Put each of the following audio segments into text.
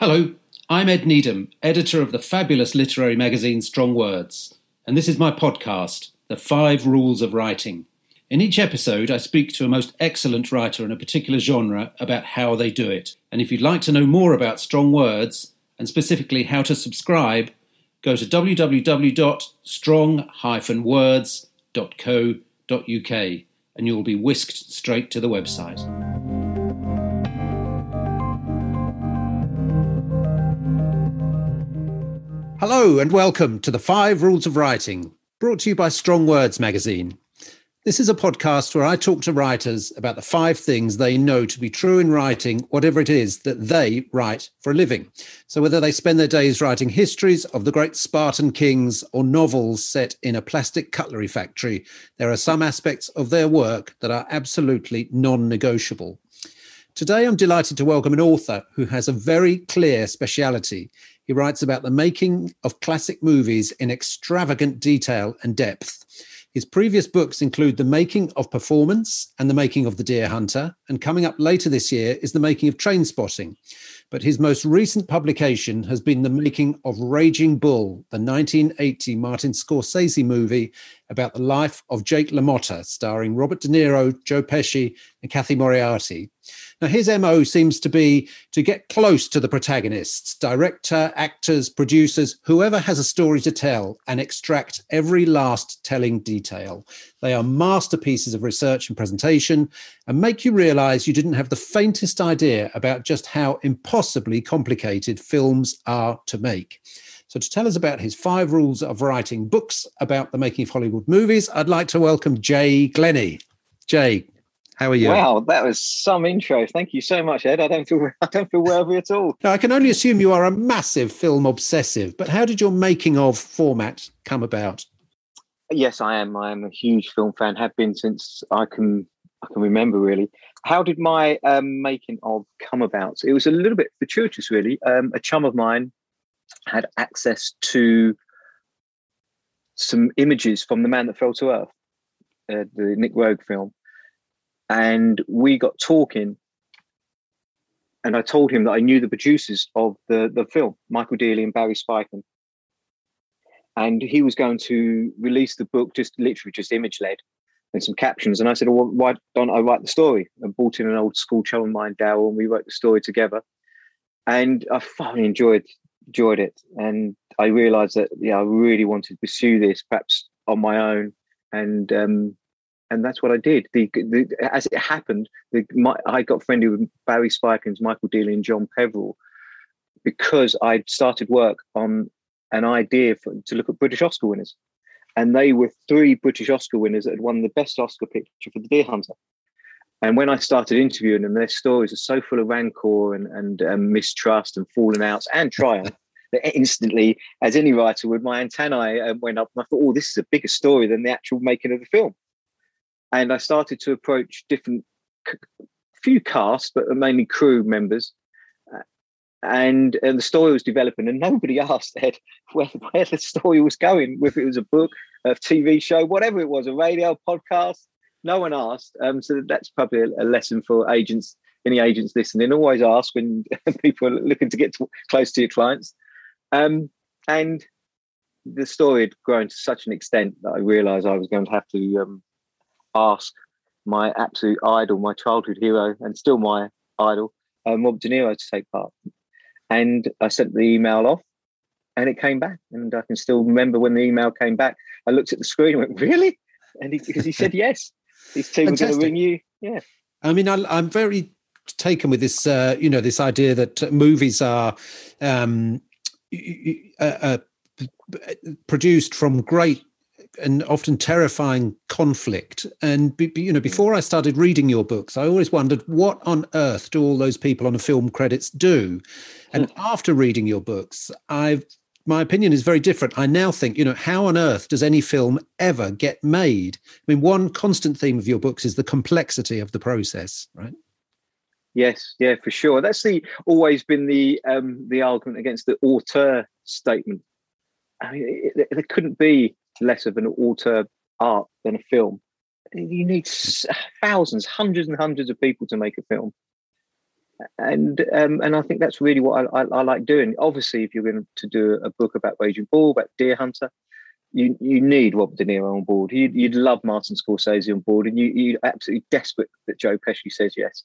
Hello, I'm Ed Needham, editor of the fabulous literary magazine Strong Words, and this is my podcast, The Five Rules of Writing. In each episode, I speak to a most excellent writer in a particular genre about how they do it. And if you'd like to know more about Strong Words, and specifically how to subscribe, go to www.strong-words.co.uk and you'll be whisked straight to the website. Hello and welcome to the Five Rules of Writing, brought to you by Strong Words magazine. This is a podcast where I talk to writers about the five things they know to be true in writing, whatever it is that they write for a living. So, whether they spend their days writing histories of the great Spartan kings or novels set in a plastic cutlery factory, there are some aspects of their work that are absolutely non negotiable. Today, I'm delighted to welcome an author who has a very clear speciality. He writes about the making of classic movies in extravagant detail and depth. His previous books include The Making of Performance and The Making of the Deer Hunter, and coming up later this year is The Making of Trainspotting. But his most recent publication has been The Making of Raging Bull, the 1980 Martin Scorsese movie about the life of Jake LaMotta, starring Robert De Niro, Joe Pesci, and Cathy Moriarty. Now, his MO seems to be to get close to the protagonists, director, actors, producers, whoever has a story to tell, and extract every last telling detail. They are masterpieces of research and presentation and make you realize you didn't have the faintest idea about just how impossibly complicated films are to make. So, to tell us about his five rules of writing books about the making of Hollywood movies, I'd like to welcome Jay Glennie. Jay, how are you? Wow, that was some intro. Thank you so much, Ed. I don't feel I don't feel worthy at all. Now, I can only assume you are a massive film obsessive, but how did your making of format come about? Yes, I am. I am a huge film fan. Have been since I can I can remember. Really, how did my um, making of come about? It was a little bit fortuitous, really. Um, a chum of mine had access to some images from The Man That Fell to Earth, uh, the Nick Roeg film and we got talking and I told him that I knew the producers of the, the film, Michael Deeley and Barry Spykin. And he was going to release the book just literally just image led and some captions. And I said, well, why don't I write the story? I brought in an old school chum of mine, Daryl, and we wrote the story together. And I thoroughly enjoyed enjoyed it. And I realized that yeah, I really wanted to pursue this perhaps on my own. And um, and that's what I did. The, the as it happened, the, my, I got friendly with Barry Spikings, Michael Deeley, and John Peverall because I'd started work on an idea for, to look at British Oscar winners, and they were three British Oscar winners that had won the best Oscar picture for The Deer Hunter. And when I started interviewing them, their stories are so full of rancor and, and um, mistrust and falling outs and triumph. that instantly, as any writer would, my antennae uh, went up, and I thought, "Oh, this is a bigger story than the actual making of the film." And I started to approach different few cast, but mainly crew members. Uh, and, and the story was developing, and nobody asked Ed where, where the story was going, whether it was a book, a TV show, whatever it was, a radio podcast. No one asked. Um, so that's probably a, a lesson for agents, any agents listening. Always ask when people are looking to get to, close to your clients. Um, and the story had grown to such an extent that I realised I was going to have to um, ask my absolute idol, my childhood hero, and still my idol, um, Rob De Niro, to take part. And I sent the email off, and it came back. And I can still remember when the email came back. I looked at the screen and went, "Really?" And he, because he said yes, his team Fantastic. were going to ring you. Yeah. I mean, I, am very taken with this. Uh, you know, this idea that movies are. Um, uh, uh, produced from great and often terrifying conflict. And you know, before I started reading your books, I always wondered what on earth do all those people on the film credits do? And hmm. after reading your books, I've my opinion is very different. I now think, you know, how on earth does any film ever get made? I mean, one constant theme of your books is the complexity of the process, right? Yes, yeah, for sure. That's the always been the um, the argument against the auteur statement. I mean, it, it, there couldn't be less of an auteur art than a film. You need thousands, hundreds and hundreds of people to make a film. and um, and I think that's really what I, I, I, like doing. Obviously, if you're going to do a book about Raging Bull, about Deer Hunter, you you need Robert De Niro on board. You'd, you'd love Martin Scorsese on board, and you you absolutely desperate that Joe Pesci says yes.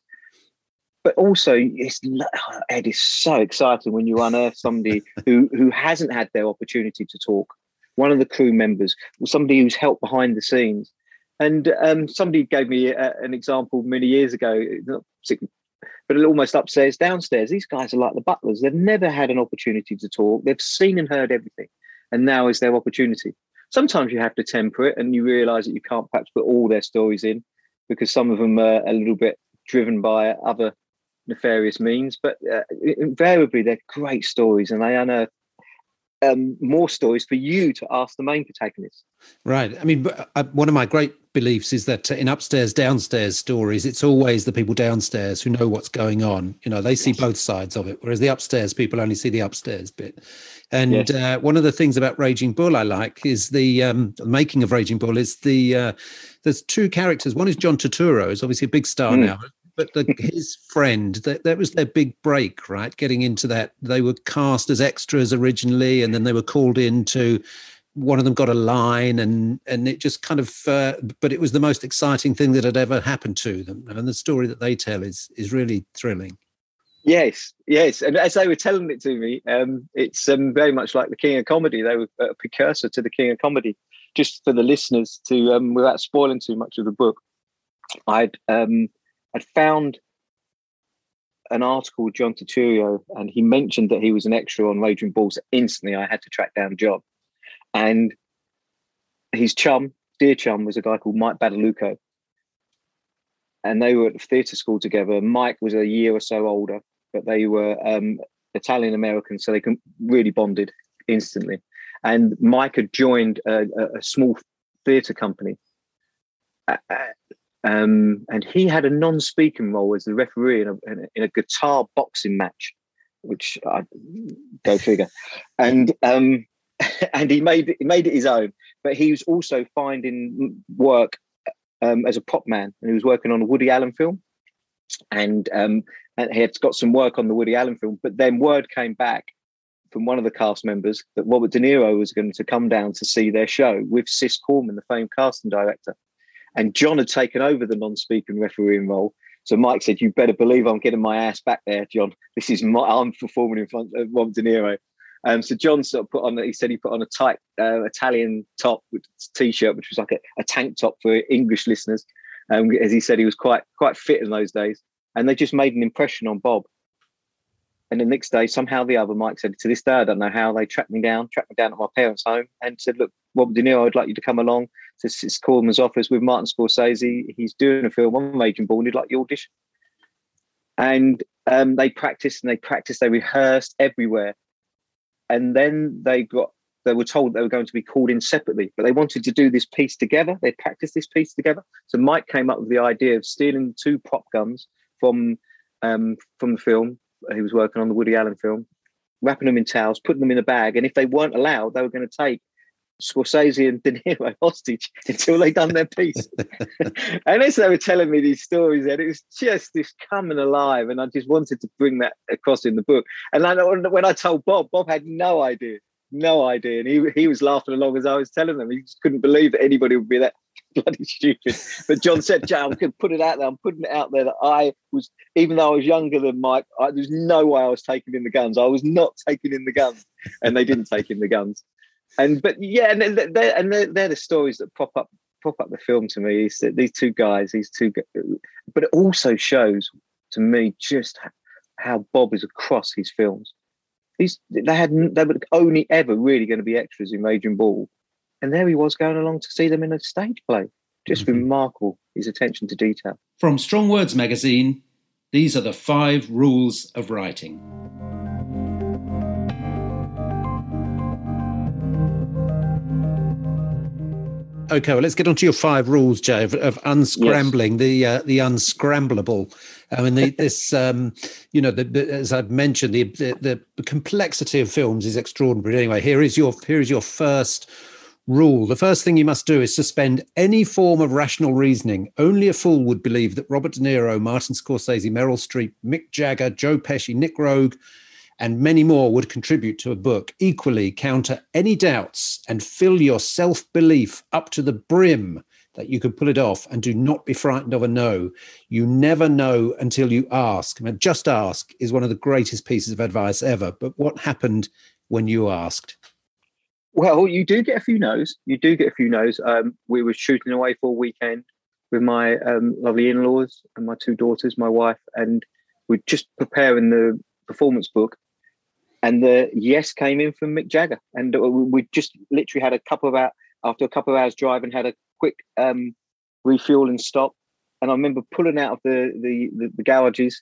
But also, it's Ed is so exciting when you unearth somebody who who hasn't had their opportunity to talk. One of the crew members, or somebody who's helped behind the scenes, and um, somebody gave me a, an example many years ago, but almost upstairs, downstairs. These guys are like the butlers. They've never had an opportunity to talk. They've seen and heard everything, and now is their opportunity. Sometimes you have to temper it, and you realise that you can't perhaps put all their stories in because some of them are a little bit driven by other nefarious means. But uh, invariably, they're great stories, and they unearth um, more stories for you to ask the main protagonist. Right. I mean, uh, one of my great beliefs is that in upstairs downstairs stories, it's always the people downstairs who know what's going on. You know, they see yes. both sides of it, whereas the upstairs people only see the upstairs bit. And yes. uh, one of the things about Raging Bull I like is the, um, making of Raging Bull is the uh, there's two characters. One is John Turturro, who's obviously a big star mm. now but the, his friend that, that was their big break right? Getting into that they were cast as extras originally and then they were called in to one of them got a line and and it just kind of uh, but it was the most exciting thing that had ever happened to them. And the story that they tell is is really thrilling. Yes yes. And as they were telling it to me um, it's um, very much like the king of comedy. They were a precursor to the king of comedy. Just for the listeners to um, without spoiling too much of the book i'd um, I'd found an article with John Turturro, and he mentioned that he was an extra on Raging Bull. So instantly, I had to track down John, and his chum, dear chum, was a guy called Mike Badalucco, and they were at theatre school together. Mike was a year or so older, but they were um, Italian American, so they really bonded instantly. And Mike had joined a, a small theatre company. Um, and he had a non-speaking role as the referee in a, in a guitar boxing match, which I go figure. And um, and he made it, he made it his own. But he was also finding work um, as a prop man, and he was working on a Woody Allen film, and um, and he had got some work on the Woody Allen film. But then word came back from one of the cast members that Robert De Niro was going to come down to see their show with Cis Corman, the famed casting director. And John had taken over the non-speaking refereeing role. So Mike said, "You better believe I'm getting my ass back there, John. This is my I'm performing in front of Rob De Niro." Um, so John sort of put on. He said he put on a tight uh, Italian top with t-shirt, which was like a, a tank top for English listeners. Um, as he said, he was quite quite fit in those days, and they just made an impression on Bob. And the next day, somehow the other, Mike said, to this day, I don't know how they tracked me down, tracked me down at my parents' home, and said, "Look, Robert De Niro, I'd like you to come along to Cis Corman's office with Martin Scorsese. He's doing a film on Raging Bull, and he'd like you audition." And um, they practiced and they practiced, they rehearsed everywhere, and then they got they were told they were going to be called in separately, but they wanted to do this piece together. They practiced this piece together. So Mike came up with the idea of stealing two prop guns from um, from the film, he was working on the Woody Allen film, wrapping them in towels, putting them in a bag, and if they weren't allowed, they were going to take Scorsese and De Niro hostage until they done their piece. and as they were telling me these stories, and it was just this coming alive, and I just wanted to bring that across in the book. And I, when I told Bob, Bob had no idea, no idea, and he he was laughing along as I was telling them. He just couldn't believe that anybody would be that bloody stupid. But John said, Jay, I'm going to put it out there. I'm putting it out there that I was, even though I was younger than Mike, I, there's no way I was taking in the guns. I was not taking in the guns, and they didn't take in the guns. And but yeah, and they're, and they're, they're the stories that pop up pop up the film to me. Is these two guys, these two, but it also shows to me just how Bob is across his films. These they had they were only ever really going to be extras in Raging Bull, and there he was going along to see them in a stage play. Just mm-hmm. remarkable, his attention to detail. From Strong Words magazine, these are the five rules of writing. Okay, well, let's get on to your five rules, Jay, of, of unscrambling yes. the uh, the unscramblable. I mean, the, this, um, you know, the, the, as I've mentioned, the, the complexity of films is extraordinary. Anyway, here is your here is your first Rule The first thing you must do is suspend any form of rational reasoning. Only a fool would believe that Robert De Niro, Martin Scorsese, Meryl Streep, Mick Jagger, Joe Pesci, Nick Roeg, and many more would contribute to a book. Equally, counter any doubts and fill your self belief up to the brim that you can pull it off and do not be frightened of a no. You never know until you ask. I mean, just ask is one of the greatest pieces of advice ever. But what happened when you asked? Well, you do get a few no's. You do get a few no's. Um, we were shooting away for a weekend with my um, lovely in-laws and my two daughters, my wife, and we're just preparing the performance book. And the yes came in from Mick Jagger, and we just literally had a couple of hours after a couple of hours drive and had a quick um, refuel and stop. And I remember pulling out of the the, the, the garages,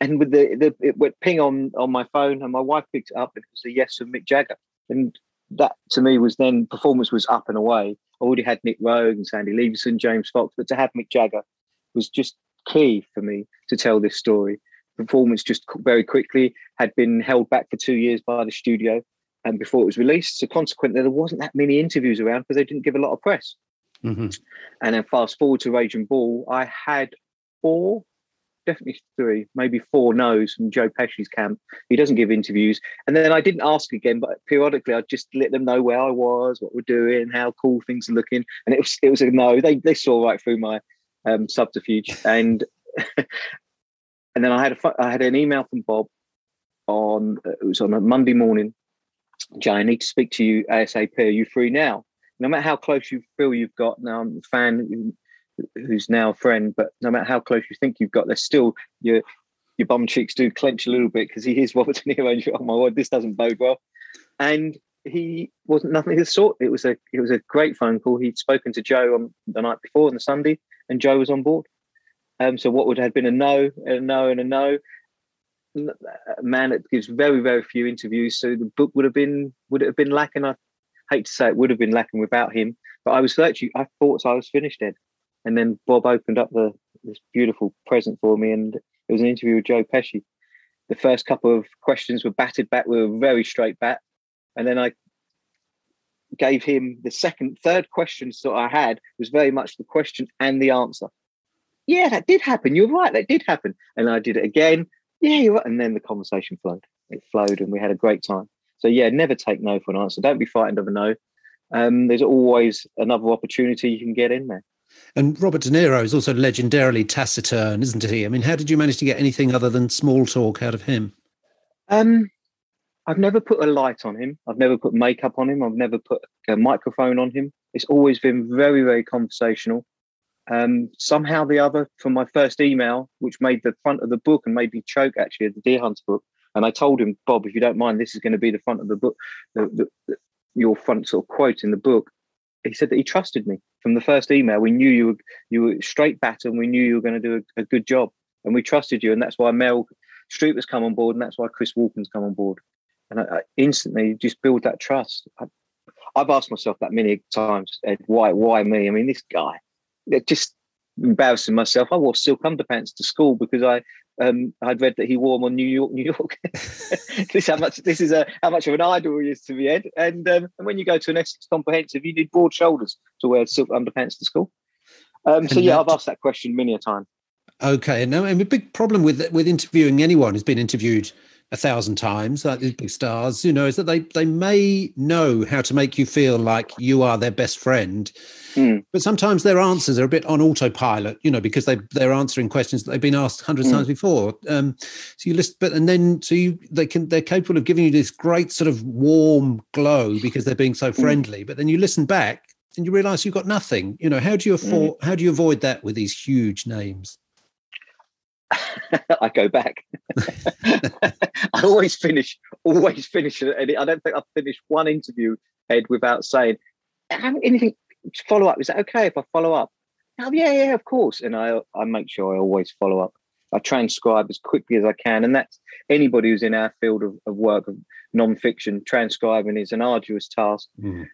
and with the, the it went ping on on my phone, and my wife picked it up. And it was a yes from Mick Jagger, and that to me was then performance was up and away. I already had Nick Roeg and Sandy Lieberson, James Fox, but to have Mick Jagger was just key for me to tell this story. Performance just very quickly had been held back for two years by the studio and before it was released. So consequently, there wasn't that many interviews around because they didn't give a lot of press. Mm-hmm. And then fast forward to Raging Bull, I had four, definitely three, maybe four no's from Joe Pesci's camp. He doesn't give interviews. And then I didn't ask again, but periodically I'd just let them know where I was, what we're doing, how cool things are looking. And it was it was a no. They they saw right through my um, subterfuge. And and then I had a I had an email from Bob on uh, it was on a Monday morning. Jay, I need to speak to you ASAP. Are you free now? no matter how close you feel you've got now, I'm a fan who's now a friend, but no matter how close you think you've got, there's still your your bum cheeks do clench a little bit because he is Robert De Niro. And oh my word, this doesn't bode well. And he wasn't nothing of the sort. It was a it was a great phone call. He'd spoken to Joe on the night before on the Sunday, and Joe was on board. Um, so what would have been a no, a no, and a no. A man that gives very very few interviews, so the book would have been would it have been lacking? I hate to say it would have been lacking without him. But I was virtually, I thought I was finished, Ed. And then Bob opened up the this beautiful present for me, and it was an interview with Joe Pesci. The first couple of questions were batted back with a very straight bat, and then I gave him the second, third questions that I had was very much the question and the answer. Yeah, that did happen. You're right, that did happen. And I did it again. Yeah, you're right. And then the conversation flowed. It flowed, and we had a great time. So yeah, never take no for an answer. Don't be frightened of a no. Um, there's always another opportunity you can get in there. And Robert De Niro is also legendarily taciturn, isn't he? I mean, how did you manage to get anything other than small talk out of him? Um, I've never put a light on him. I've never put makeup on him. I've never put a microphone on him. It's always been very, very conversational. Um, somehow the other, from my first email, which made the front of the book and made me choke actually at the Deer Hunter book, and I told him, Bob, if you don't mind, this is going to be the front of the book, the, the, the, your front sort of quote in the book. He said that he trusted me from the first email. We knew you were you were straight bat, and we knew you were going to do a, a good job, and we trusted you, and that's why Mel Streep has come on board, and that's why Chris Walken's come on board, and I, I instantly just build that trust. I, I've asked myself that many times, Ed, why, why me? I mean, this guy, just embarrassing myself. I wore silk underpants to school because I um, I'd read that he wore them on New York, New York. this how much this is a how much of an idol he is to me, Ed. And, um, and when you go to an Essex comprehensive, you need broad shoulders to wear silk underpants to school. Um, so yeah, I've asked that question many a time. Okay, now I mean, a big problem with with interviewing anyone who's been interviewed a thousand times, like these big stars, you know, is that they they may know how to make you feel like you are their best friend, mm. but sometimes their answers are a bit on autopilot, you know, because they they're answering questions that they've been asked hundreds mm. times before. Um, so you list, but and then so you they can they're capable of giving you this great sort of warm glow because they're being so hmm. friendly, mm. but then you listen back and you realize you've got nothing. You know, how do you hmm. afford, how do you avoid that with these huge names? I go back. I always finish, always finish. And I don't think I've finished one interview, Ed, without saying, anything follow up. Is that okay if I follow up? Oh, yeah, yeah, of course. And I, I make sure I always follow up. I transcribe as quickly as I can. And that's anybody who's in our field of, of work, of non-fiction, transcribing is an arduous task. Mm.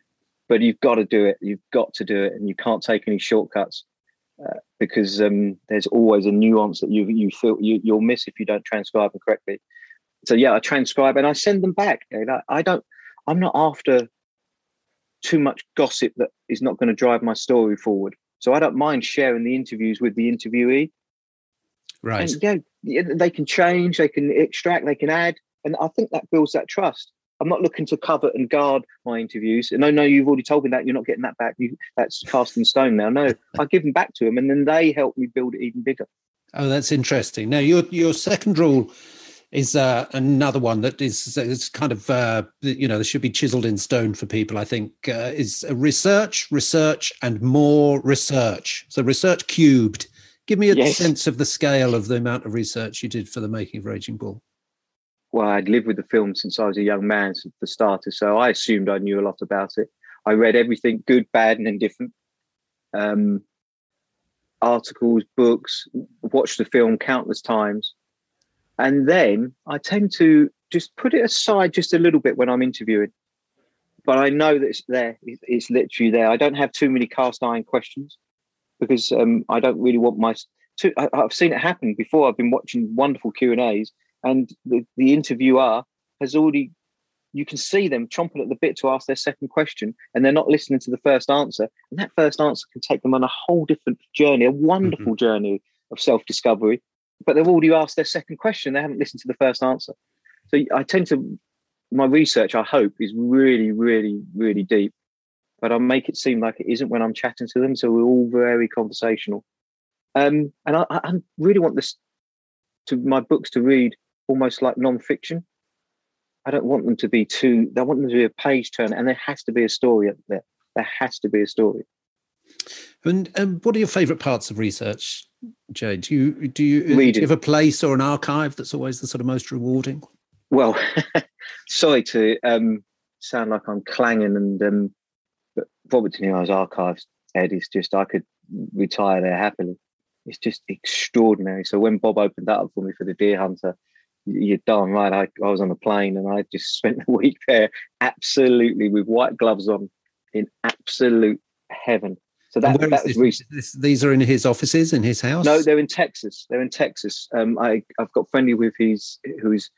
But you've got to do it. You've got to do it. And you can't take any shortcuts. Uh, because um, there's always a nuance that you you feel you, you'll miss if you don't transcribe them correctly. So yeah, I transcribe and I send them back. I, I don't. I'm not after too much gossip that is not going to drive my story forward. So I don't mind sharing the interviews with the interviewee. Right. And, yeah, they can change, they can extract, they can add, and I think that builds that trust. I'm not looking to cover and guard my interviews. And no, no, you've already told me that you're not getting that back. You, that's cast in stone now. No, I give them back to them, and then they help me build it even bigger. Oh, that's interesting. Now, your your second rule is uh, another one that is is kind of uh, you know should be chiseled in stone for people. I think uh, is research, research, and more research. So research cubed. Give me a yes. sense of the scale of the amount of research you did for the making of Raging Bull. Well, I'd lived with the film since I was a young man, for starters, so I assumed I knew a lot about it. I read everything, good, bad, and indifferent. Um, articles, books, watched the film countless times and then I tend to just put it aside just a little bit when I'm interviewing. But I know that it's there. It's literally there. I don't have too many cast iron questions because um, I don't really want my. To, I, have seen it happen before. I've been watching wonderful Q and A's, and the, the interviewer has already. You can see them chomping at the bit to ask their second question, and they're not listening to the first answer. And that first answer can take them on a whole different journey, a wonderful mm-hmm. journey of self discovery but they've already asked their second question. They haven't listened to the first answer. So I tend to, my research, I hope, is really, really, really deep. But I make it seem like it isn't when I'm chatting to them. So we're all very conversational. Um, and I, I really want this to my books to read almost like non-fiction. I don't want them to be too. I want them to be a page turner, and there has to be a story up there. There has to be a story. And um, what are your favourite parts of research? Jay, do you do you, do you have a place or an archive that's always the sort of most rewarding? Well, sorry to um, sound like I'm clanging, and um, but Robert De Niro's archives, Ed, is just I could retire there happily. It's just extraordinary. So when Bob opened that up for me for the Deer Hunter, you're darn right. I, I was on a plane and I just spent the week there, absolutely with white gloves on, in absolute heaven. So that, that was this, these are in his offices in his house. No, they're in Texas. They're in Texas. Um, I I've got friendly with his who's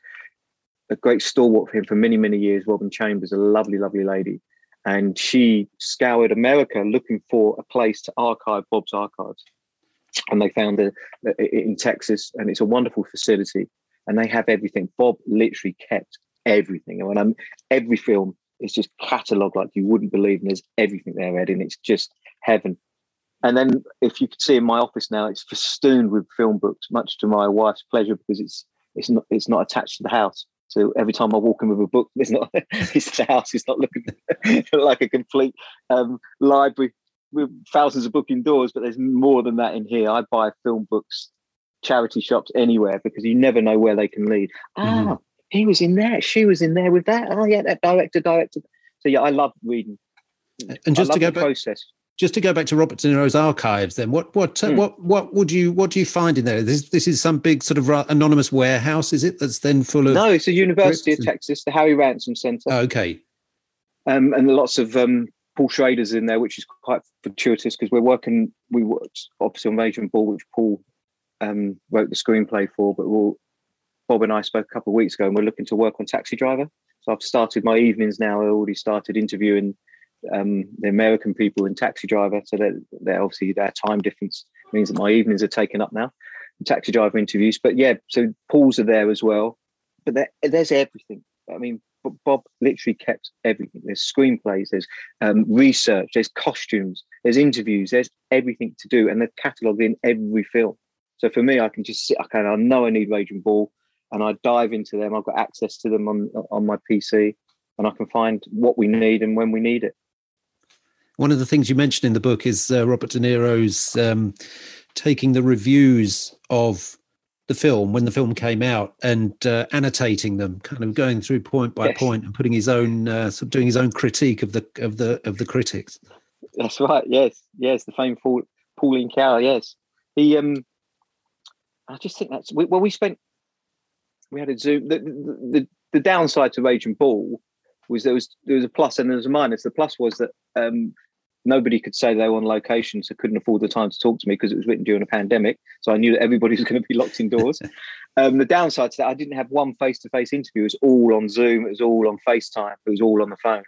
a great stalwart for him for many many years. Robin Chambers, a lovely lovely lady, and she scoured America looking for a place to archive Bob's archives, and they found it in Texas, and it's a wonderful facility, and they have everything. Bob literally kept everything, and when I'm every film is just catalogued like you wouldn't believe, and there's everything there, Ed, and it's just heaven. And then, if you could see in my office now, it's festooned with film books, much to my wife's pleasure because it's it's not it's not attached to the house. So every time I walk in with a book, it's not it's the house. It's not looking like a complete um, library with thousands of book indoors. But there's more than that in here. I buy film books, charity shops anywhere because you never know where they can lead. Mm-hmm. Ah, he was in there. She was in there with that. Oh yeah, that director director. So yeah, I love reading. And just to go back, process just to go back to Robert De Niro's archives, then what what mm. what what would you what do you find in there? This this is some big sort of anonymous warehouse, is it? That's then full of no, it's the University of Texas, the Harry Ransom Center. Oh, okay, um, and lots of um, Paul Schrader's in there, which is quite fortuitous because we're working. We worked obviously on Raging Bull, which Paul um, wrote the screenplay for, but we'll, Bob and I spoke a couple of weeks ago, and we're looking to work on Taxi Driver. So I've started my evenings now. I already started interviewing um, the American people in Taxi Driver. So they're, obviously their time difference means that my evenings are taken up now. Taxi Driver interviews, but yeah, so Paul's are there as well. But there, there's everything. I mean, Bob literally kept everything. There's screenplays, there's um, research, there's costumes, there's interviews, there's everything to do, and they're catalogued in every film. So for me, I can just sit. Okay, I know I need Raging Bull, and I dive into them. I've got access to them on on my PC, and I can find what we need and when we need it. One of the things you mentioned in the book is uh, Robert De Niro's um, taking the reviews of the film when the film came out and uh, annotating them, kind of going through point by yes. point and putting his own, uh, sort of doing his own critique of the of the of the critics. That's right. Yes, yes, the famed Paul, Pauline Kael. Yes, he. Um, I just think that's well. We spent. We had a Zoom. The, the, the, downside to Raging Bull was there was there was a plus and there was a minus. The plus was that um, nobody could say they were on location, so couldn't afford the time to talk to me because it was written during a pandemic. So I knew that everybody was going to be locked indoors. um, the downside to that, I didn't have one face to face interview. It was all on Zoom. It was all on FaceTime. It was all on the phone.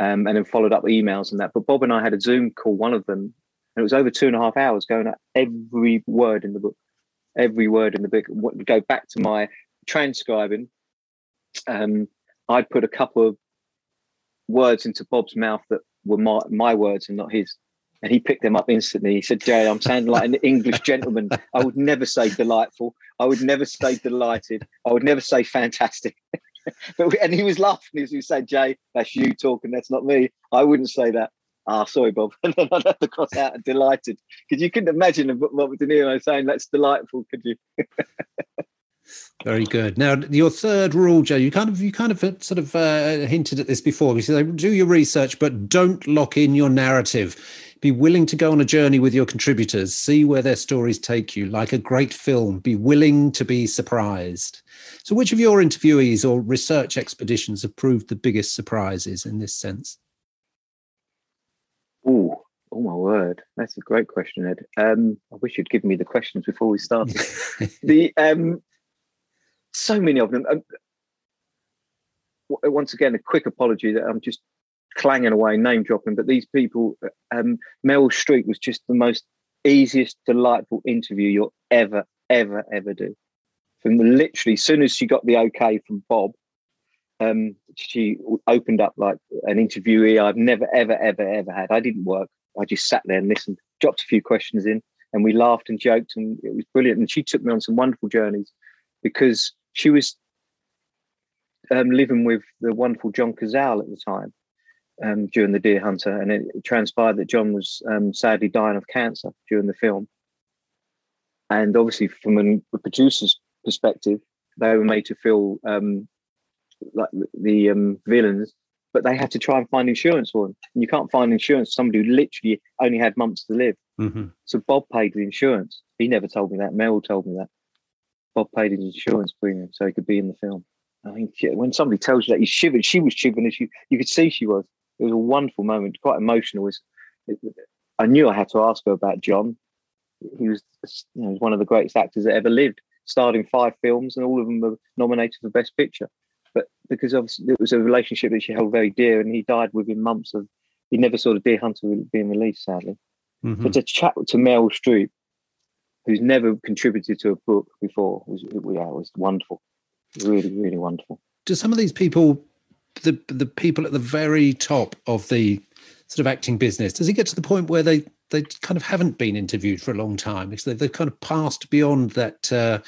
um, and then followed up emails and that. But Bob and I had a Zoom call, one of them, and it was over two and a half hours going at every word in the book, every word in the book. Go back to my transcribing. Um, I'd put a couple of words into Bob's mouth that were my, my words and not his. And he picked them up instantly. He said, Jay, I'm sounding like an English gentleman. I would never say delightful. I would never say delighted. I would never say fantastic. but and he was laughing as he said, Jay, that's you talking, that's not me. I wouldn't say that. Ah, oh, sorry, Bob. And then I'd have to cross out and delighted. Because you couldn't imagine what De Niro saying that's delightful, could you? Very good. Now, your third rule, Joe, you kind of you kind of sort of uh, hinted at this before. You said do your research, but don't lock in your narrative. Be willing to go on a journey with your contributors, see where their stories take you. Like a great film, be willing to be surprised. So, which of your interviewees or research expeditions have proved the biggest surprises in this sense? Oh, my word, that's a great question, Ed. Um, I wish you'd given me the questions before we started. the um, so many of them. Um, once again, a quick apology that I'm just clanging away, name dropping, but these people, um, Meryl Streep was just the most easiest, delightful interview you'll ever, ever, ever do. From literally, as soon as she got the okay from Bob, um, she opened up like an interviewee I've never, ever, ever, ever had. I didn't work. I just sat there and listened, dropped a few questions in, and we laughed and joked, and it was brilliant. And she took me on some wonderful journeys because she was um, living with the wonderful John Cazale at the time um, during the Deer Hunter, and it, transpired that John was um, sadly dying of cancer during the film. And obviously, from a producer's perspective, they were made to feel um, like the um, villains, but they had to try and find insurance for them. And you can't find insurance for somebody who literally only had months to live. Mm-hmm. So Bob paid the insurance. He never told me that. Mel told me that. Bob paid his insurance premium so he could be in the film. I think when somebody tells you that, you shivered. She was shivering as you you could see she was. It was a wonderful moment, quite emotional. It was, I knew I had to ask her about John. He was you know, one of the greatest actors that ever lived. Starred in five films, and all of them were nominated for Best Picture. But because obviously it was a relationship that she held very dear, and he died within months of. He never saw the Deer Hunter being released, sadly. Mm-hmm. But to chat to Mel Streep, who's never contributed to a book before, was yeah, was wonderful, really, really wonderful. Do some of these people, the the people at the very top of the sort of acting business, does it get to the point where they they kind of haven't been interviewed for a long time because they've, they've kind of passed beyond that. Uh,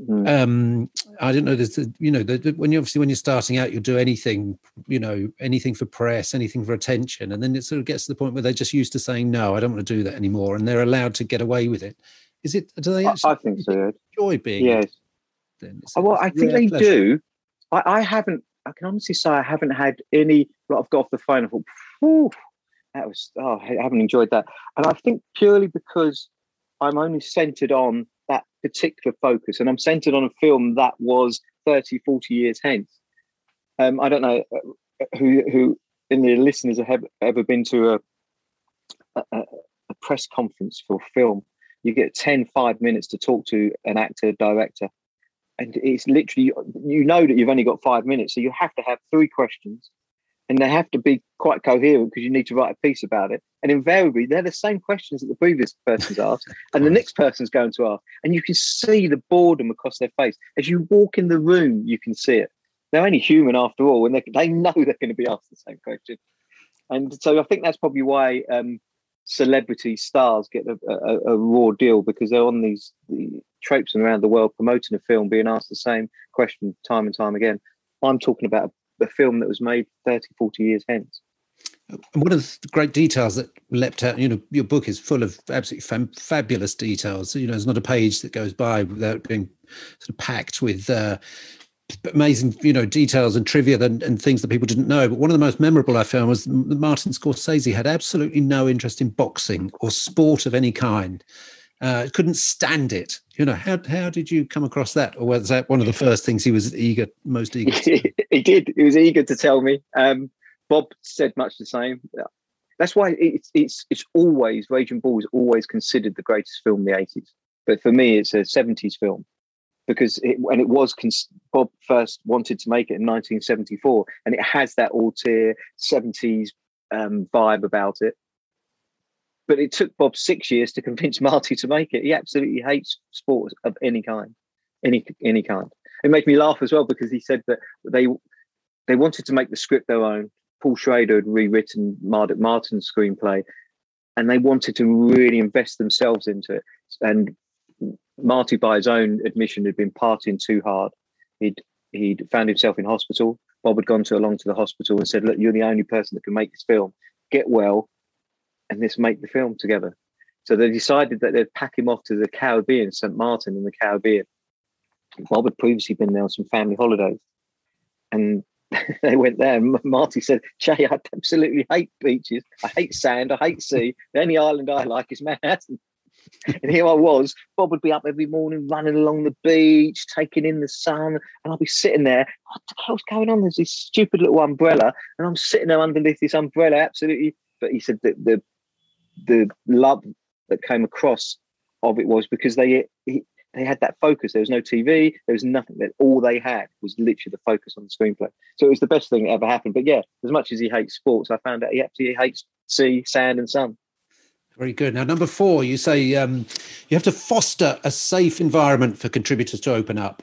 mm. um, I don't know. There's, you know, the, the, when you obviously when you're starting out, you'll do anything, you know, anything for press, anything for attention, and then it sort of gets to the point where they're just used to saying, "No, I don't want to do that anymore," and they're allowed to get away with it. Is it? Do they? I think so. Enjoy being. Yes. Then well, I think they pleasure. do. I, I, haven't. I can honestly say I haven't had any. Like I've got off the phone. I thought, that was. Oh, I haven't enjoyed that. And I think purely because I'm only centered on that particular focus, and I'm centered on a film that was 30, 40 years hence. Um, I don't know uh, who who in the listeners have ever been to a, a, a press conference for film you get 10, five minutes to talk to an actor, director. And it's literally, you know that you've only got five minutes. So you have to have three questions and they have to be quite coherent because you need to write a piece about it. And invariably, they're the same questions that the previous person's asked and the next person's going to ask. And you can see the boredom across their face. As you walk in the room, you can see it. They're only human after all, and they, they know they're going to be asked the same question. And so I think that's probably why um, celebrity stars get a, a, a, raw deal because they're on these the traipsing around the world promoting a film, being asked the same question time and time again. I'm talking about a, a film that was made 30, 40 years hence. One of the great details that leapt out, you know, your book is full of absolutely fam- fabulous details. You know, there's not a page that goes by without being sort of packed with uh, amazing, you know, details and trivia and, and, things that people didn't know. But one of the most memorable I found was Martin Scorsese had absolutely no interest in boxing or sport of any kind. Uh, couldn't stand it. You know, how how did you come across that, or was that one of the first things he was eager, most eager? he did. He was eager to tell me. Um, Bob said much the same. That's why it's it's it's always Raging Bull is always considered the greatest film in the eighties. But for me, it's a seventies film because it, when it was Bob first wanted to make it in 1974, and it has that auteur 70s um, vibe about it. But it took Bob six years to convince Marty to make it. He absolutely hates sports of any kind, any any kind. It made me laugh as well because he said that they they wanted to make the script their own. Paul Schrader had rewritten Mardik Martin's screenplay, and they wanted to really invest themselves into it. And Marty, by his own admission, had been partying too hard. He'd he'd found himself in hospital. Bob had gone to along to the hospital and said, "Look, you're the only person that can make this film. Get well, and let's make the film together." So they decided that they'd pack him off to the Caribbean, St. Martin in the Caribbean. Bob had previously been there on some family holidays, and they went there. And Marty said, "Jay, I absolutely hate beaches. I hate sand. I hate sea. The only island I like is Manhattan." and here I was. Bob would be up every morning running along the beach, taking in the sun, and I'd be sitting there. What the hell's going on? There's this stupid little umbrella, and I'm sitting there underneath this umbrella, absolutely. But he said that the the love that came across of it was because they they had that focus. There was no TV. There was nothing. That all they had was literally the focus on the screenplay. So it was the best thing that ever happened. But yeah, as much as he hates sports, I found out he actually hates sea, sand, and sun. Very good. Now, number four, you say um, you have to foster a safe environment for contributors to open up.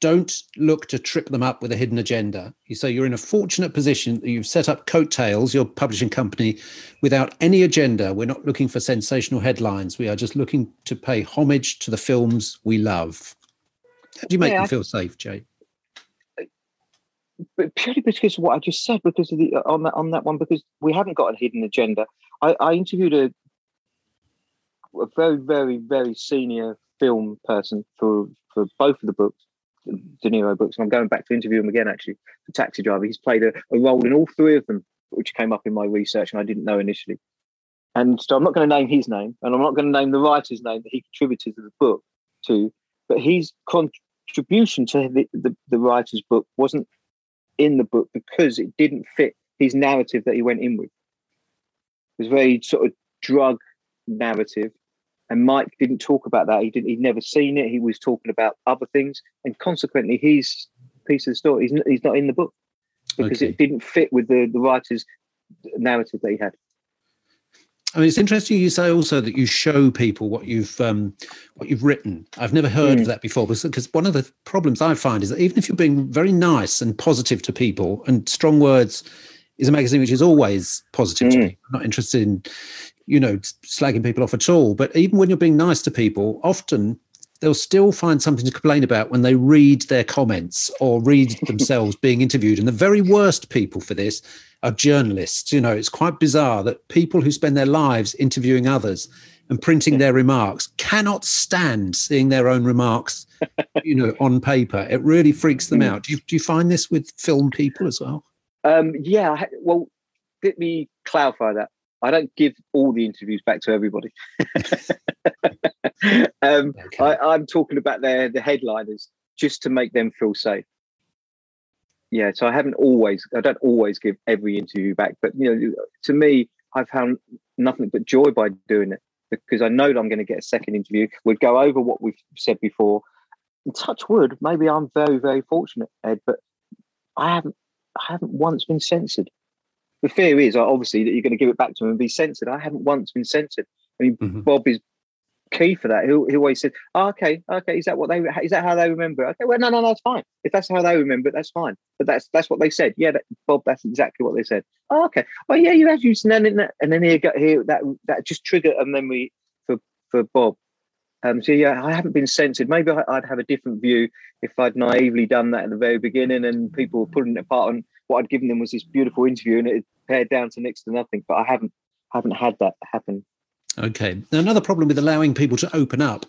Don't look to trip them up with a hidden agenda. You say you're in a fortunate position that you've set up Coattails, your publishing company, without any agenda. We're not looking for sensational headlines. We are just looking to pay homage to the films we love. How do you make yeah, them feel safe, Jay? But purely because of what I just said, because of the uh, on that on that one, because we haven't got a hidden agenda. I, I interviewed a a very, very, very senior film person for for both of the books, De Niro books. And I'm going back to interview him again, actually, for Taxi Driver. He's played a, a role in all three of them, which came up in my research and I didn't know initially. And so I'm not going to name his name, and I'm not going to name the writer's name that he contributed to the book to, but his contribution to the, the, the writer's book wasn't in the book because it didn't fit his narrative that he went in with. It was very sort of drug narrative and Mike didn't talk about that. He didn't. He'd never seen it. He was talking about other things, and consequently, his piece of the story he's, he's not in the book because okay. it didn't fit with the the writer's narrative that he had. I mean, it's interesting you say also that you show people what you've um, what you've written. I've never heard mm. of that before because one of the problems I find is that even if you're being very nice and positive to people, and strong words is a magazine which is always positive mm. to me. I'm not interested in you know, slagging people off at all. But even when you're being nice to people, often they'll still find something to complain about when they read their comments or read themselves being interviewed. And the very worst people for this are journalists. You know, it's quite bizarre that people who spend their lives interviewing others and printing their remarks cannot stand seeing their own remarks, you know, on paper. It really freaks them out. Do you, do you find this with film people as well? Um, yeah. Well, let me clarify that. I don't give all the interviews back to everybody. um, okay. I, am talking about their the headliners just to make them feel safe. Yeah, so I haven't always, I don't always give every interview back, but you know, to me, I've found nothing but joy by doing it because I know that I'm going to get a second interview. We'd go over what we've said before. In touch wood, maybe I'm very, very fortunate, Ed, but I haven't, I haven't once been censored the fear is obviously that you're going to give it back to him and be censored. I haven't once been censored. I mean, mm-hmm. Bob is key for that. He, he always said, oh, "Okay, okay, is that what they is that how they remember?" Okay, well, no, no, no, that's fine. If that's how they remember it, that's fine. But that's that's what they said. Yeah, that, Bob, that's exactly what they said. Oh, okay. Well, yeah, you have used and then and then here got here that that just triggered a memory for for Bob. Um, so yeah, I haven't been censored. Maybe I'd have a different view if I'd naively done that at the very beginning, and people were pulling it apart on what I'd given them was this beautiful interview and it pared down to next to nothing. But I haven't haven't had that happen. Okay. Now another problem with allowing people to open up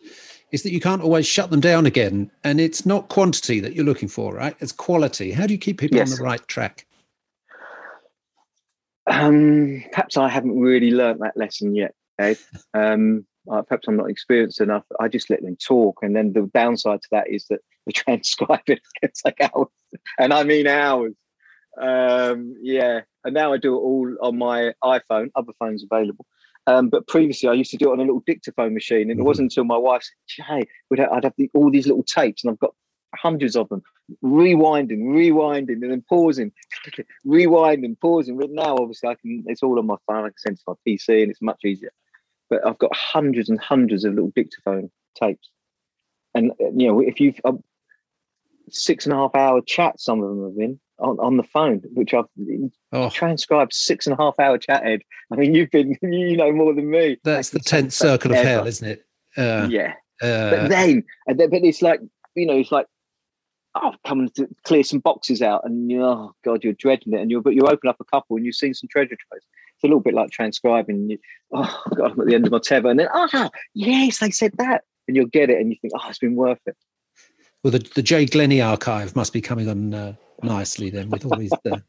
is that you can't always shut them down again. And it's not quantity that you're looking for, right? It's quality. How do you keep people yes. on the right track? Um, perhaps I haven't really learned that lesson yet, Ed. Um, uh, perhaps I'm not experienced enough. I just let them talk, and then the downside to that is that the transcribing can take hours, and I mean hours. Um, yeah, and now I do it all on my iPhone. Other phones available, Um, but previously, I used to do it on a little dictaphone machine, and it mm-hmm. wasn't until my wife said, "Hey, I'd have the, all these little tapes, and I've got hundreds of them, rewinding, rewinding, and then pausing, rewinding, pausing." But now, obviously, I can. It's all on my phone. I can send to my PC, and it's much easier. But I've got hundreds and hundreds of little dictaphone tapes, and uh, you know, if you've um, six and a half hour chat, some of them have been on, on the phone, which I've oh. transcribed six and a half hour chat, Ed. I mean, you've been, you know more than me. That's the tenth circle of hell, isn't it? Uh, yeah. Uh, but then, and then, but it's like, you know, it's like, I've oh, come to clear some boxes out, and you oh god, you're dreading it, and you but you open up a couple, and you've seen some treasure troves. It's a little bit like transcribing. You, oh god, I'm at the end of my tether, and then ah, yes, they said that, and you'll get it, and you think, oh, it's been worth it. Well, the the Jay Glennie archive must be coming on uh, nicely then with all these. Uh,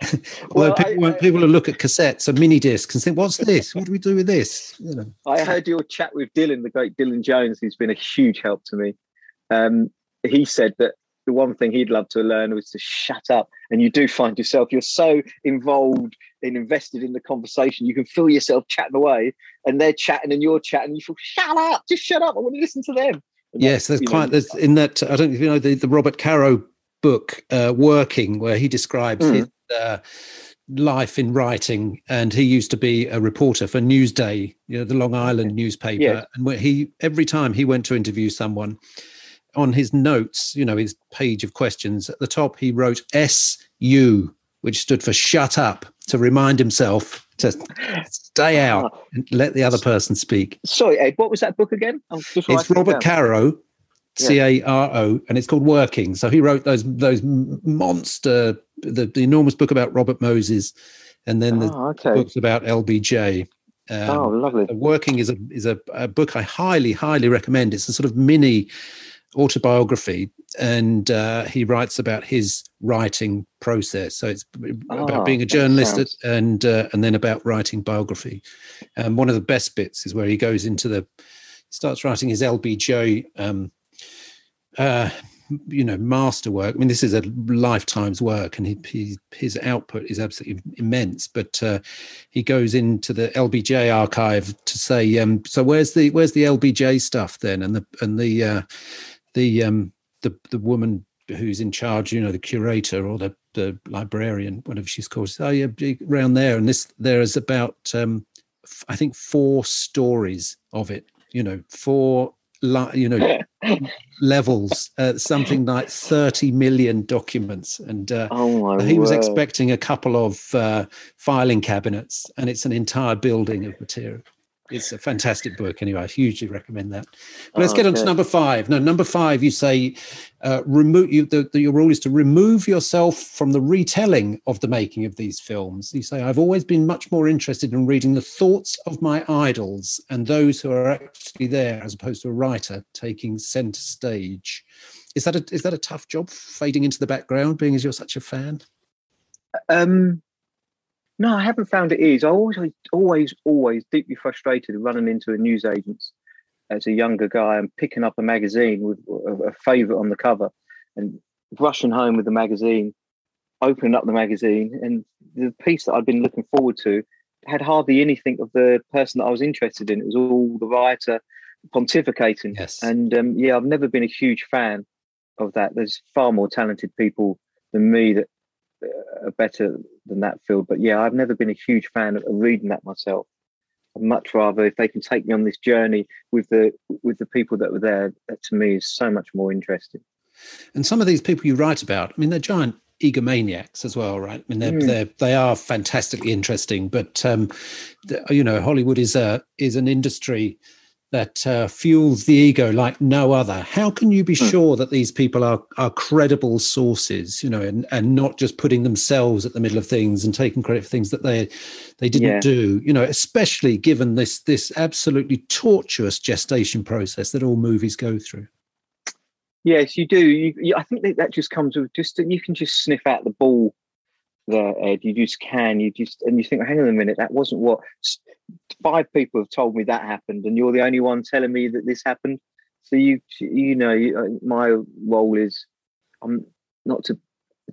well, people, I, I, people will look at cassettes and mini discs and think, "What's this? What do we do with this?" You know. I heard your chat with Dylan, the great Dylan Jones, who's been a huge help to me. Um, he said that the one thing he'd love to learn was to shut up. And you do find yourself, you're so involved and invested in the conversation, you can feel yourself chatting away, and they're chatting and you're chatting. You feel, shut up, just shut up. I want to listen to them. And yes, there's quite know, there's in that. I don't know if you know the, the Robert Caro book uh, working where he describes mm. his uh, life in writing and he used to be a reporter for newsday you know the long island newspaper yes. and where he every time he went to interview someone on his notes you know his page of questions at the top he wrote su which stood for shut up to remind himself to stay out ah. and let the other person speak sorry ed what was that book again it's robert caro C A R O, and it's called Working. So he wrote those those monster, the, the enormous book about Robert Moses, and then the oh, okay. books about LBJ. Um, oh, lovely! Working is a is a, a, book I highly highly recommend. It's a sort of mini autobiography, and uh, he writes about his writing process. So it's oh, about being a journalist sounds... and uh, and then about writing biography. Um, one of the best bits is where he goes into the starts writing his LBJ um, uh, you know masterwork. I mean, this is a lifetime's work, and he, he his output is absolutely immense. But uh, he goes into the LBJ archive to say, um, so where's the where's the LBJ stuff then? And the and the uh, the um, the the woman who's in charge, you know, the curator or the the librarian, whatever she's called. oh yeah, around there, and this there is about um, I think four stories of it. You know, four you know levels uh, something like 30 million documents and uh, oh he word. was expecting a couple of uh, filing cabinets and it's an entire building of material it's a fantastic book anyway. I hugely recommend that. But let's oh, get on to number five. Now, number five, you say uh, remove you. The, the, your rule is to remove yourself from the retelling of the making of these films. You say I've always been much more interested in reading the thoughts of my idols and those who are actually there, as opposed to a writer taking centre stage. Is that a is that a tough job, fading into the background, being as you're such a fan? Um, no, I haven't found it is. I always, always, always deeply frustrated running into a newsagents as a younger guy and picking up a magazine with a, a favourite on the cover and rushing home with the magazine, opening up the magazine, and the piece that I'd been looking forward to had hardly anything of the person that I was interested in. It was all the writer pontificating. Yes. And um, yeah, I've never been a huge fan of that. There's far more talented people than me that better than that field. But yeah, I've never been a huge fan of reading that myself. I'd much rather if they can take me on this journey with the with the people that were there. That to me is so much more interesting. And some of these people you write about, I mean, they're giant egomaniacs as well, right? I mean, they're, mm. they're they are fantastically interesting, but um, you know, Hollywood is a is an industry that uh, fuels the ego like no other. How can you be mm. sure that these people are are credible sources, you know, and, and not just putting themselves at the middle of things and taking credit for things that they they didn't yeah. do, you know, especially given this this absolutely tortuous gestation process that all movies go through. Yes, you do. You, you, I think that, that just comes with just you can just sniff out the ball there, Ed. You just can. You just and you think, hang on a minute, that wasn't what five people have told me that happened, and you're the only one telling me that this happened. So you you know uh, my role is I'm not to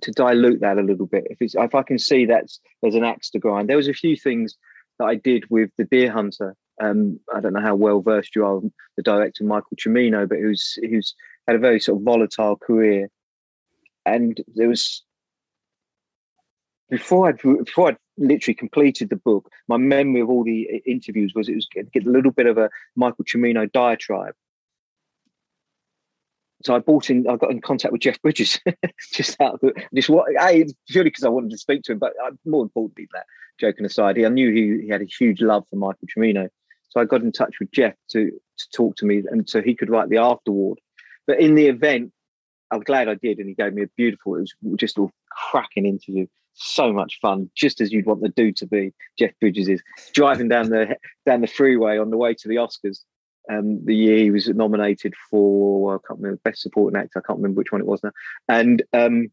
to dilute that a little bit. If it's if I can see that there's an axe to grind. There was a few things that I did with the Deer Hunter. Um, I don't know how well versed you are, the director Michael Cimino, but who's who's had a very sort of volatile career, and there was before I'd before I'd literally completed the book, my memory of all the interviews was it was get a little bit of a Michael Cimino diatribe. So I bought in, I got in contact with Jeff Bridges, just out of the, just what, I, purely because I wanted to speak to him, but uh, more importantly that, joking aside, I knew he, he had a huge love for Michael Cimino. So I got in touch with Jeff to, to talk to me and so he could write the afterward. But in the event, I'm glad I did. And he gave me a beautiful, it was just a cracking interview so much fun, just as you'd want the dude to be. Jeff Bridges is driving down the down the freeway on the way to the Oscars. Um, the year he was nominated for I can't remember best supporting actor. I can't remember which one it was now. And um,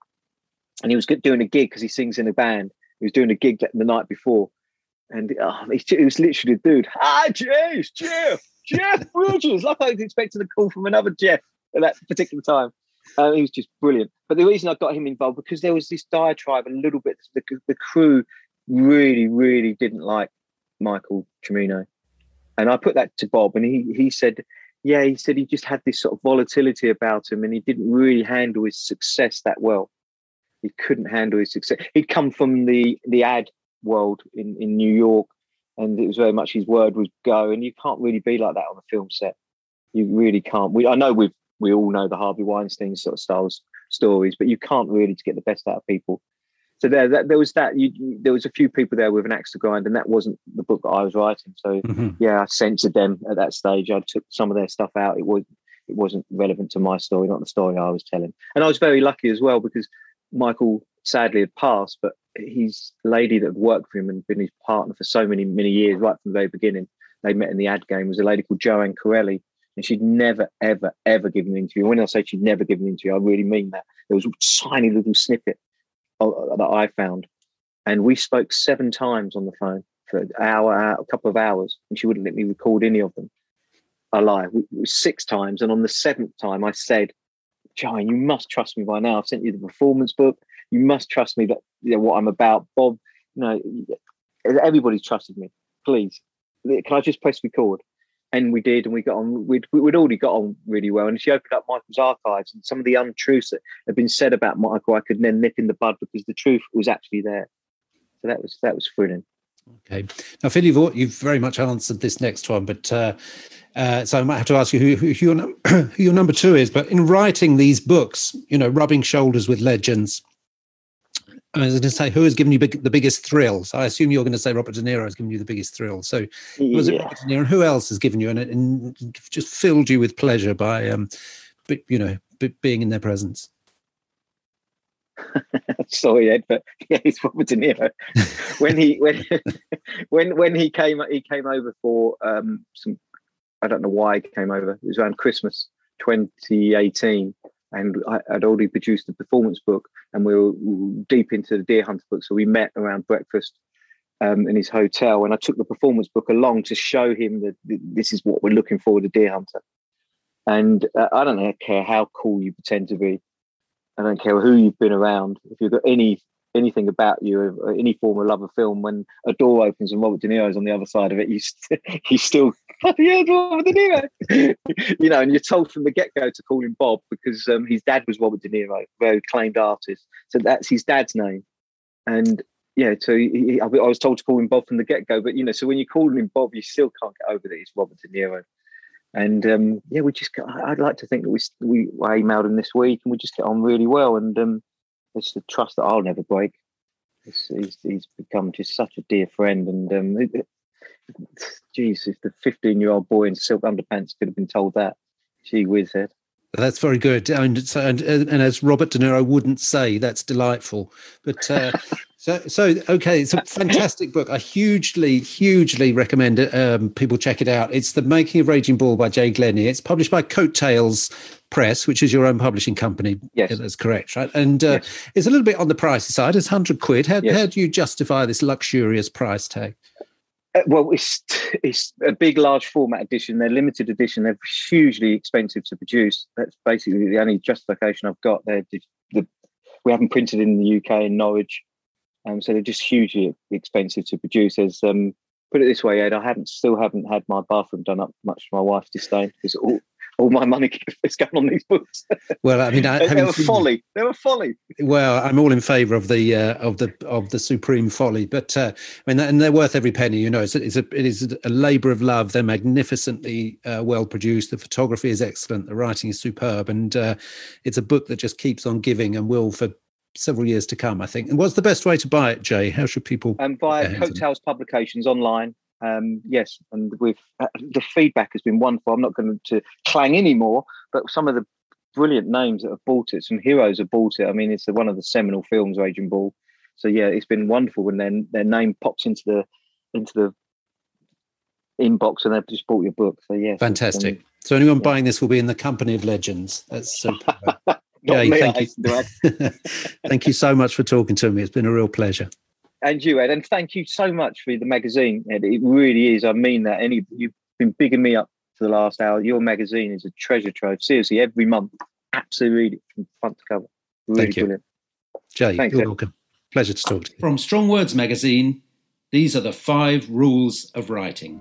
and he was doing a gig because he sings in a band. He was doing a gig the night before, and oh, he, was literally a dude. Hi, James, Jeff, Jeff Bridges. like I was expecting a call from another Jeff at that particular time. Uh, he was just brilliant. But the reason I got him involved because there was this diatribe a little bit. The, the crew really, really didn't like Michael Cimino, and I put that to Bob, and he he said, yeah, he said he just had this sort of volatility about him, and he didn't really handle his success that well. He couldn't handle his success. He'd come from the the ad world in in New York, and it was very much his word was go, and you can't really be like that on a film set. You really can't. We I know with we all know the Harvey Weinstein sort of styles stories, but you can't really to get the best out of people. So there, that, there was that. You, there was a few people there with an axe to grind, and that wasn't the book that I was writing. So mm-hmm. yeah, I censored them at that stage. I took some of their stuff out. It was it wasn't relevant to my story, not the story I was telling. And I was very lucky as well because Michael sadly had passed, but his lady that had worked for him and been his partner for so many many years, right from the very beginning. They met in the ad game. Was a lady called Joanne Carelli, and she'd never, ever, ever given an interview. When I say she'd never given an interview, I really mean that. There was a tiny little snippet that I found, and we spoke seven times on the phone for an hour, a couple of hours, and she wouldn't let me record any of them. I lie. We, six times, and on the seventh time, I said, "Joanne, you must trust me by now. I've sent you the performance book. You must trust me that you know what I'm about." Bob, you know, everybody's trusted me. Please, can I just press record? And we did, and we got on. We'd, we'd already got on really well. And she opened up Michael's archives, and some of the untruths that had been said about Michael, I could then nip in the bud because the truth was actually there. So that was that was thrilling. Okay, now Phil, you've, you've very much answered this next one, but uh, uh, so I might have to ask you who, who, your, who your number two is. But in writing these books, you know, rubbing shoulders with legends, I was going to say, who has given you big, the biggest thrill? So I assume you're going to say Robert De Niro has given you the biggest thrill. So was yeah. it Robert De Niro? And who else has given you and, and just filled you with pleasure by, um, you know, being in their presence? Sorry, Ed, but yeah, it's Robert De Niro. when he when when when he came he came over for um, some, I don't know why he came over. It was around Christmas 2018 and I, would already produced the performance book, and we were deep into the Deer Hunter book. So we met around breakfast um, in his hotel, and I took the performance book along to show him that this is what we're looking for with the Deer Hunter. And uh, I don't care how cool you pretend to be. I don't care who you've been around. If you've got any anything about you, any form of love of film, when a door opens and Robert De Niro is on the other side of it, you he's still yeah, Robert De Niro. you know, and you're told from the get go to call him Bob because um, his dad was Robert De Niro, very acclaimed artist. So that's his dad's name, and yeah, so he, I was told to call him Bob from the get go. But you know, so when you call him Bob, you still can't get over that he's Robert De Niro. And um, yeah, we just I'd like to think that we we emailed him this week and we just get on really well. And um, it's the trust that I'll never break. He's, he's, become just such a dear friend, and um, it, it, geez, if the fifteen-year-old boy in silk underpants could have been told that, gee whiz, Ed. That's very good, and, and and as Robert De Niro wouldn't say, that's delightful. But uh, so so okay, it's a fantastic book. I hugely hugely recommend it. Um, people check it out. It's the Making of Raging Bull by Jay Glennie. It's published by Coattails Press, which is your own publishing company. Yes, yeah, that's correct, right? And uh, yes. it's a little bit on the pricey side. It's hundred quid. How, yes. how do you justify this luxurious price tag? Uh, well, it's it's a big, large format edition. They're limited edition. They're hugely expensive to produce. That's basically the only justification I've got. They're the, we haven't printed in the UK in Norwich, um, so they're just hugely expensive to produce. There's um, put it this way, Ed, I haven't still haven't had my bathroom done up much to my wife's disdain because all, all my money is going on these books. Well, I mean, I, they were folly. They were folly. Well, I'm all in favour of the uh, of the of the supreme folly, but uh, I mean, and they're worth every penny. You know, it's it's a it is a labour of love. They're magnificently uh, well produced. The photography is excellent. The writing is superb, and uh, it's a book that just keeps on giving and will for several years to come. I think. And what's the best way to buy it, Jay? How should people? And um, via Coattails Publications online. Um, yes, and we've uh, the feedback has been wonderful. I'm not going to clang anymore, but some of the brilliant names that have bought it, some heroes have bought it. I mean, it's one of the seminal films, Raging Bull. So yeah, it's been wonderful when their their name pops into the into the inbox and they've just bought your book. So yeah, fantastic. Um, so anyone yeah. buying this will be in the company of legends. That's so. yeah, thank you. thank you so much for talking to me. It's been a real pleasure and you, Ed, and thank you so much for the magazine, Ed. It really is. I mean that. Any you've been bigging me up for the last hour. Your magazine is a treasure trove. Seriously, every month, absolutely read it from front to cover. Really thank you. brilliant. Jay, Thanks, you're Ed. welcome. Pleasure to talk to you. From Strong Words magazine, these are the five rules of writing.